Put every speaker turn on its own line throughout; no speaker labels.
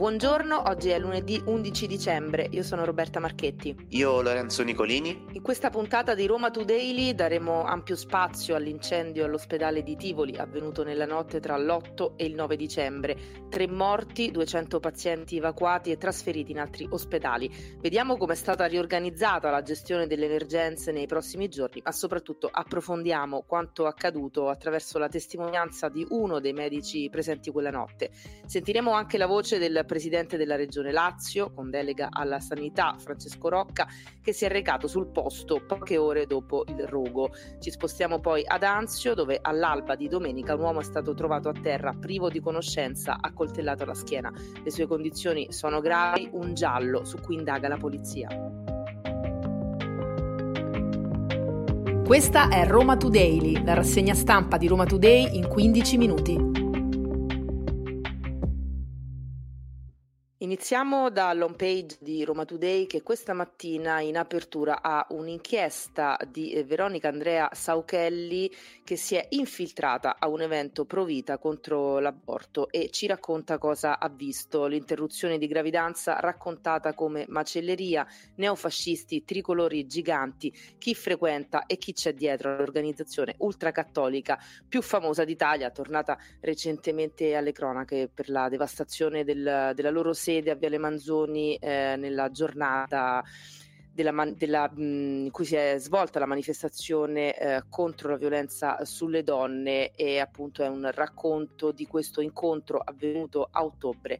Buongiorno, oggi è lunedì 11 dicembre, io sono Roberta Marchetti.
Io Lorenzo Nicolini.
In questa puntata di Roma Today daremo ampio spazio all'incendio all'ospedale di Tivoli avvenuto nella notte tra l'8 e il 9 dicembre. Tre morti, 200 pazienti evacuati e trasferiti in altri ospedali. Vediamo come è stata riorganizzata la gestione delle emergenze nei prossimi giorni, ma soprattutto approfondiamo quanto accaduto attraverso la testimonianza di uno dei medici presenti quella notte. Sentiremo anche la voce del presidente della regione Lazio, con delega alla sanità, Francesco Rocca, che si è recato sul posto poche ore dopo il rogo. Ci spostiamo poi ad Anzio, dove all'alba di domenica un uomo è stato trovato a terra privo di conoscenza, accoltellato alla schiena. Le sue condizioni sono gravi, un giallo su cui indaga la polizia. Questa è Roma Today, la rassegna stampa di Roma Today in 15 minuti. Iniziamo dall'home page di Roma Today che questa mattina in apertura ha un'inchiesta di eh, Veronica Andrea Sauchelli che si è infiltrata a un evento pro vita contro l'aborto e ci racconta cosa ha visto. L'interruzione di gravidanza raccontata come macelleria, neofascisti, tricolori giganti, chi frequenta e chi c'è dietro all'organizzazione ultracattolica più famosa d'Italia, tornata recentemente alle cronache per la devastazione del, della loro sede sede a Viale Manzoni eh, nella giornata della, della, mh, in cui si è svolta la manifestazione eh, contro la violenza sulle donne e appunto è un racconto di questo incontro avvenuto a ottobre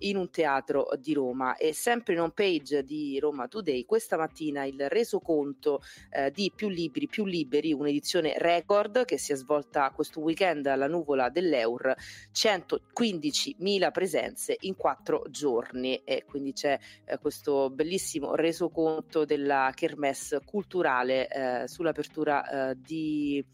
in un teatro di Roma. E sempre in home page di Roma Today questa mattina il resoconto eh, di Più Libri, Più Liberi, un'edizione record che si è svolta questo weekend alla nuvola dell'Eur, 115.000 presenze in quattro giorni. E quindi c'è eh, questo bellissimo resoconto della Kermesse culturale eh, sull'apertura eh, di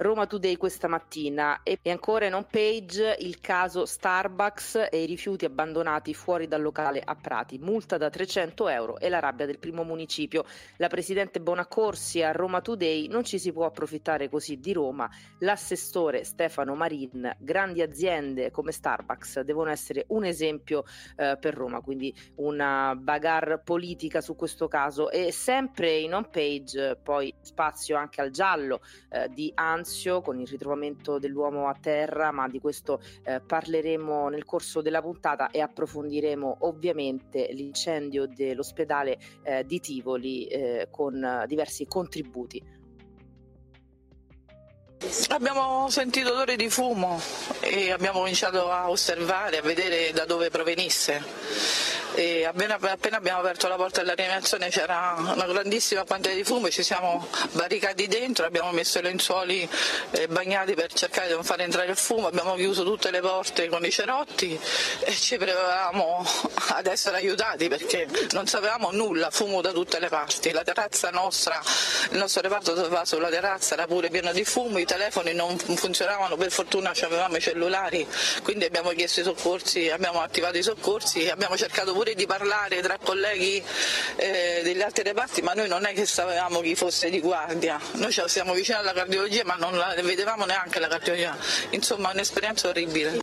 Roma Today questa mattina e ancora in home page il caso Starbucks e i rifiuti abbandonati fuori dal locale a Prati, multa da 300 euro e la rabbia del primo municipio. La presidente Bonaccorsi a Roma Today non ci si può approfittare così di Roma, l'assessore Stefano Marin, grandi aziende come Starbucks devono essere un esempio eh, per Roma, quindi una bagarre politica su questo caso. E sempre in home page poi spazio anche al giallo eh, di Anzi Anzio con il ritrovamento dell'uomo a terra, ma di questo eh, parleremo nel corso della puntata e approfondiremo ovviamente l'incendio dell'ospedale eh, di Tivoli eh, con diversi contributi.
Abbiamo sentito odore di fumo e abbiamo cominciato a osservare, a vedere da dove provenisse e appena, appena abbiamo aperto la porta della rianimazione c'era una grandissima quantità di fumo, ci siamo barricati dentro, abbiamo messo i lenzuoli bagnati per cercare di non far entrare il fumo, abbiamo chiuso tutte le porte con i cerotti e ci preparavamo ad essere aiutati perché non sapevamo nulla, fumo da tutte le parti, la terrazza nostra, il nostro reparto doveva sulla terrazza era pure pieno di fumo, i telefoni non funzionavano, per fortuna avevamo i cellulari, quindi abbiamo chiesto i soccorsi, abbiamo attivato i soccorsi, abbiamo cercato pure di parlare tra colleghi eh, degli altri reparti, ma noi non è che sapevamo chi fosse di guardia, noi siamo vicini alla cardiologia ma non la vedevamo neanche la cardiologia, insomma un'esperienza orribile.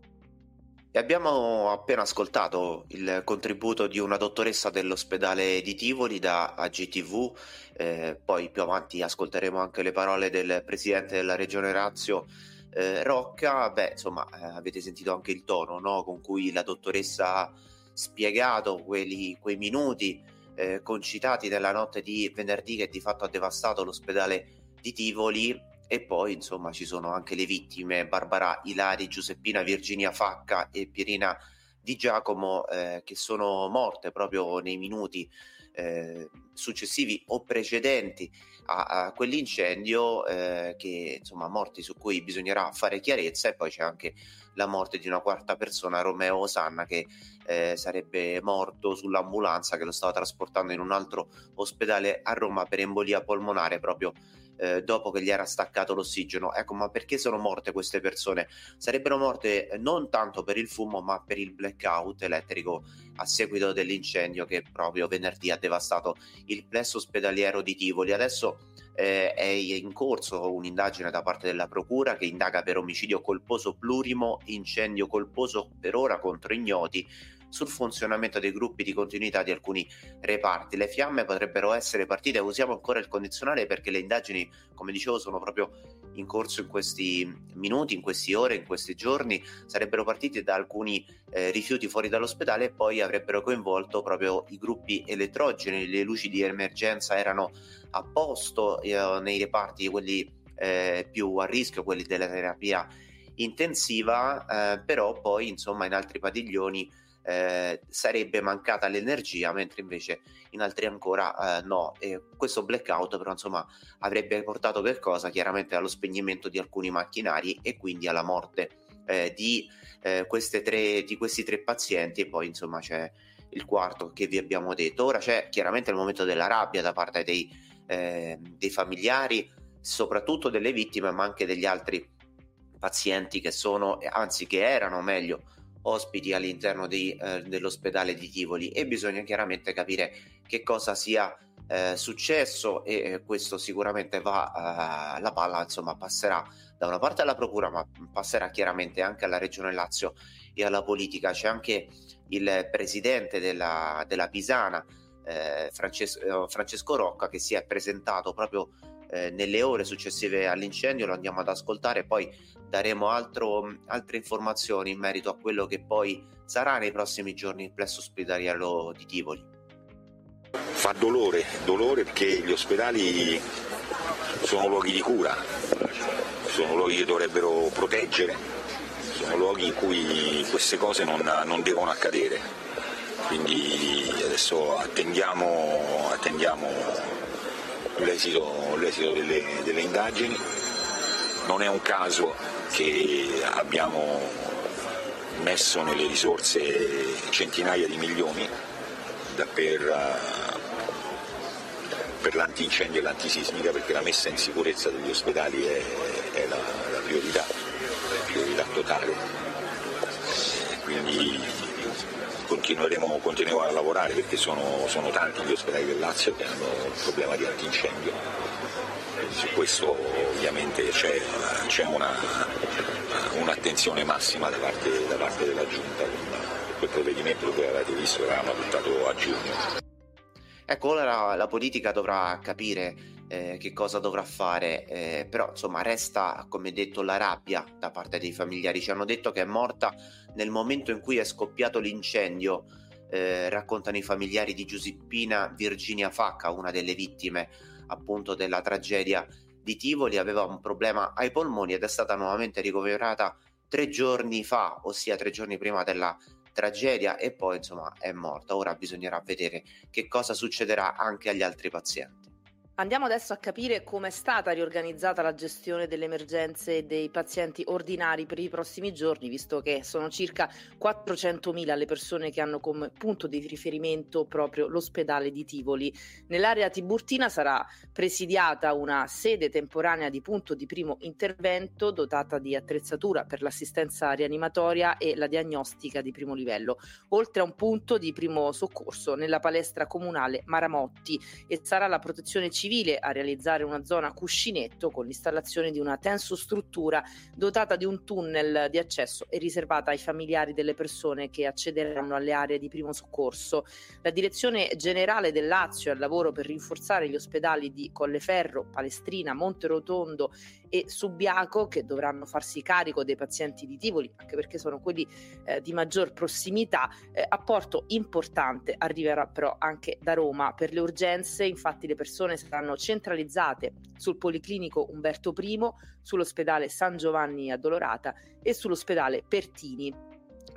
E abbiamo appena ascoltato il contributo di una dottoressa dell'ospedale di Tivoli da AGTV, eh, poi più avanti ascolteremo anche le parole del presidente della regione Razio eh, Rocca. Beh, insomma, eh, avete sentito anche il tono no? con cui la dottoressa spiegato quelli, quei minuti eh, concitati nella notte di venerdì che di fatto ha devastato l'ospedale di Tivoli. E poi insomma ci sono anche le vittime Barbara Ilari, Giuseppina Virginia Facca e Pierina Di Giacomo eh, che sono morte proprio nei minuti eh, successivi o precedenti a, a quell'incendio eh, che insomma morti su cui bisognerà fare chiarezza e poi c'è anche la morte di una quarta persona Romeo Osanna che eh, sarebbe morto sull'ambulanza che lo stava trasportando in un altro ospedale a Roma per embolia polmonare proprio eh, dopo che gli era staccato l'ossigeno. Ecco, ma perché sono morte queste persone? Sarebbero morte eh, non tanto per il fumo, ma per il blackout elettrico a seguito dell'incendio che proprio venerdì ha devastato il plesso ospedaliero di Tivoli. Adesso eh, è in corso un'indagine da parte della Procura che indaga per omicidio colposo plurimo, incendio colposo per ora contro ignoti, sul funzionamento dei gruppi di continuità di alcuni reparti. Le fiamme potrebbero essere partite, usiamo ancora il condizionale perché le indagini, come dicevo, sono proprio in corso in questi minuti, in queste ore, in questi giorni, sarebbero partite da alcuni eh, rifiuti fuori dall'ospedale e poi avrebbero coinvolto proprio i gruppi elettrogeni, le luci di emergenza erano a posto eh, nei reparti, quelli eh, più a rischio, quelli della terapia intensiva, eh, però poi insomma in altri padiglioni eh, sarebbe mancata l'energia, mentre invece in altri ancora eh, no. E questo blackout però insomma avrebbe portato che cosa? Chiaramente allo spegnimento di alcuni macchinari e quindi alla morte eh, di, eh, tre, di questi tre pazienti e poi insomma c'è il quarto che vi abbiamo detto. Ora c'è chiaramente il momento della rabbia da parte dei, eh, dei familiari, soprattutto delle vittime, ma anche degli altri pazienti che sono, anzi che erano meglio, ospiti all'interno di, eh, dell'ospedale di Tivoli e bisogna chiaramente capire che cosa sia eh, successo e eh, questo sicuramente va, eh, la palla insomma passerà da una parte alla procura ma passerà chiaramente anche alla regione Lazio e alla politica. C'è anche il presidente della, della Pisana eh, Francesco, Francesco Rocca che si è presentato proprio eh, nelle ore successive all'incendio, lo andiamo ad ascoltare e poi daremo altro, altre informazioni in merito a quello che poi sarà nei prossimi giorni il plesso ospedaliero di Tivoli.
Fa dolore, dolore perché gli ospedali sono luoghi di cura, sono luoghi che dovrebbero proteggere, sono luoghi in cui queste cose non, non devono accadere. Quindi adesso attendiamo, attendiamo l'esito, l'esito delle, delle indagini. Non è un caso che abbiamo messo nelle risorse centinaia di milioni per, per l'antincendio e l'antisismica perché la messa in sicurezza degli ospedali è, è la, la, priorità, la priorità totale. Quindi continueremo, continueremo a lavorare perché sono, sono, tanti gli ospedali del Lazio che hanno il problema di antincendio. Su questo ovviamente c'è, c'è una, un'attenzione massima da parte, da parte della Giunta quel provvedimento che avete visto avevamo adottato a giugno.
Ecco, ora la politica dovrà capire eh, che cosa dovrà fare, eh, però insomma resta, come detto, la rabbia da parte dei familiari. Ci hanno detto che è morta nel momento in cui è scoppiato l'incendio, eh, raccontano i familiari di Giuseppina Virginia Facca, una delle vittime appunto della tragedia di Tivoli, aveva un problema ai polmoni ed è stata nuovamente ricoverata tre giorni fa, ossia tre giorni prima della tragedia e poi insomma è morta. Ora bisognerà vedere che cosa succederà anche agli altri pazienti.
Andiamo adesso a capire come è stata riorganizzata la gestione delle emergenze dei pazienti ordinari per i prossimi giorni, visto che sono circa 400.000 le persone che hanno come punto di riferimento proprio l'ospedale di Tivoli. Nell'area tiburtina sarà presidiata una sede temporanea di punto di primo intervento dotata di attrezzatura per l'assistenza rianimatoria e la diagnostica di primo livello, oltre a un punto di primo soccorso nella palestra comunale Maramotti e sarà la protezione civile civile a realizzare una zona cuscinetto con l'installazione di una tensostruttura dotata di un tunnel di accesso e riservata ai familiari delle persone che accederanno alle aree di primo soccorso. La direzione generale del Lazio è al lavoro per rinforzare gli ospedali di Colleferro, Palestrina, Monterotondo e Subiaco che dovranno farsi carico dei pazienti di Tivoli, anche perché sono quelli eh, di maggior prossimità. Eh, apporto importante arriverà però anche da Roma. Per le urgenze, infatti, le persone saranno centralizzate sul Policlinico Umberto I, sull'ospedale San Giovanni a Dolorata e sull'ospedale Pertini.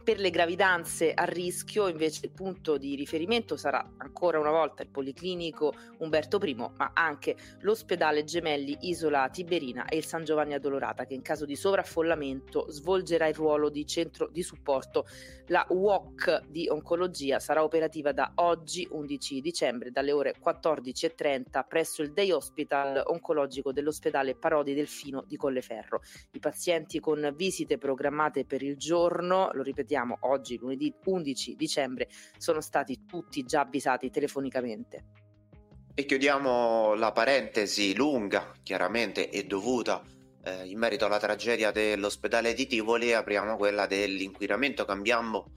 Per le gravidanze a rischio invece il punto di riferimento sarà ancora una volta il Policlinico Umberto I, ma anche l'ospedale Gemelli Isola Tiberina e il San Giovanni Addolorata che in caso di sovraffollamento svolgerà il ruolo di centro di supporto. La UOC di oncologia sarà operativa da oggi 11 dicembre dalle ore 14.30 presso il Day Hospital oncologico dell'ospedale Parodi Delfino di Colleferro. I pazienti con visite programmate per il giorno, lo ripetiamo, ricordiamo oggi, lunedì 11 dicembre, sono stati tutti già avvisati telefonicamente.
E chiudiamo la parentesi lunga, chiaramente e dovuta eh, in merito alla tragedia dell'ospedale di Tivoli apriamo quella dell'inquinamento. Cambiamo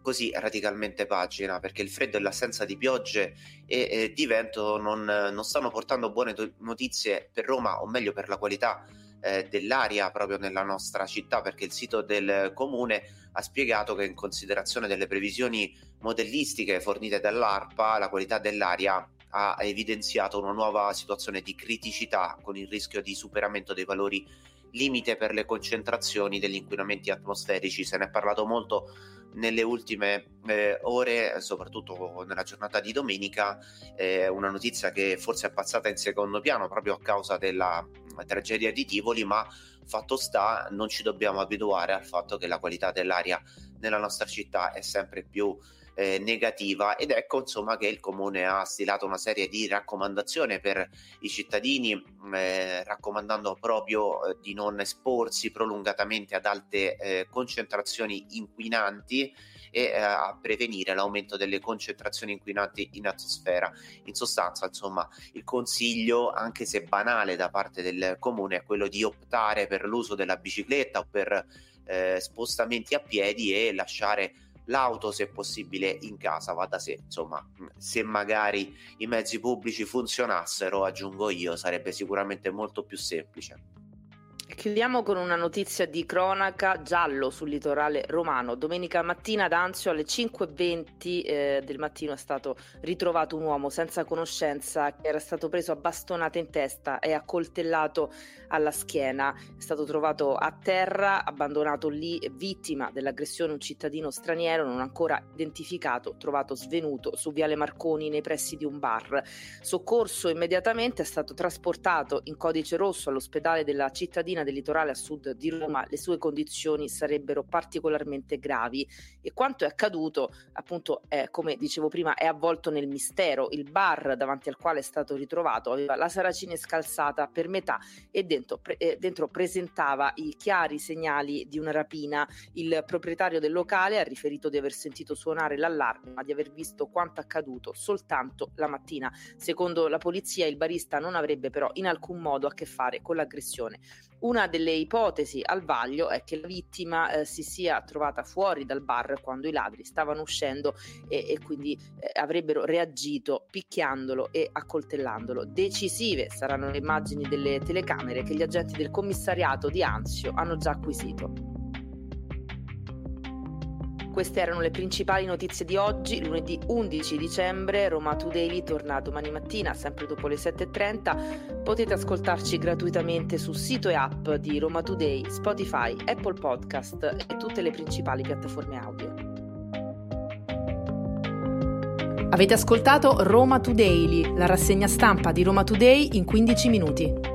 così radicalmente pagina, perché il freddo e l'assenza di piogge e, e di vento non, non, stanno portando buone notizie per Roma, o meglio per la qualità eh, dell'aria proprio nella nostra città, perché il sito del comune ha spiegato che in considerazione delle previsioni modellistiche fornite dall'ARPA, la qualità dell'aria ha evidenziato una nuova situazione di criticità con il rischio di superamento dei valori limite per le concentrazioni degli inquinamenti atmosferici. Se ne è parlato molto nelle ultime eh, ore, soprattutto nella giornata di domenica, eh, una notizia che forse è passata in secondo piano proprio a causa della tragedia di Tivoli, ma fatto sta, non ci dobbiamo abituare al fatto che la qualità dell'aria nella nostra città è sempre più eh, negativa. Ed ecco insomma che il comune ha stilato una serie di raccomandazioni per i cittadini eh, raccomandando proprio eh, di non esporsi prolungatamente ad alte eh, concentrazioni inquinanti e eh, a prevenire l'aumento delle concentrazioni inquinanti in atmosfera. In sostanza, insomma, il consiglio, anche se banale da parte del comune, è quello di optare per l'uso della bicicletta o per eh, spostamenti a piedi e lasciare l'auto se possibile in casa va da sé insomma se magari i mezzi pubblici funzionassero aggiungo io sarebbe sicuramente molto più semplice
Chiudiamo con una notizia di cronaca giallo sul litorale romano. Domenica mattina ad Anzio alle 5.20 eh, del mattino è stato ritrovato un uomo senza conoscenza che era stato preso a bastonate in testa e accoltellato alla schiena. È stato trovato a terra, abbandonato lì, vittima dell'aggressione un cittadino straniero non ancora identificato, trovato svenuto su Viale Marconi nei pressi di un bar. Soccorso immediatamente è stato trasportato in codice rosso all'ospedale della cittadina del litorale a sud di Roma le sue condizioni sarebbero particolarmente gravi. E quanto è accaduto appunto è, come dicevo prima è avvolto nel mistero. Il bar davanti al quale è stato ritrovato aveva la saracina scalzata per metà e dentro, pre- dentro presentava i chiari segnali di una rapina. Il proprietario del locale ha riferito di aver sentito suonare l'allarme ma di aver visto quanto accaduto soltanto la mattina. Secondo la polizia il barista non avrebbe però in alcun modo a che fare con l'aggressione una delle ipotesi al vaglio è che la vittima eh, si sia trovata fuori dal bar quando i ladri stavano uscendo e, e quindi eh, avrebbero reagito picchiandolo e accoltellandolo. Decisive saranno le immagini delle telecamere che gli agenti del commissariato di Anzio hanno già acquisito. Queste erano le principali notizie di oggi, lunedì 11 dicembre. Roma Today torna domani mattina, sempre dopo le 7.30. Potete ascoltarci gratuitamente sul sito e app di Roma Today, Spotify, Apple Podcast e tutte le principali piattaforme audio.
Avete ascoltato Roma Today, la rassegna stampa di Roma Today in 15 minuti.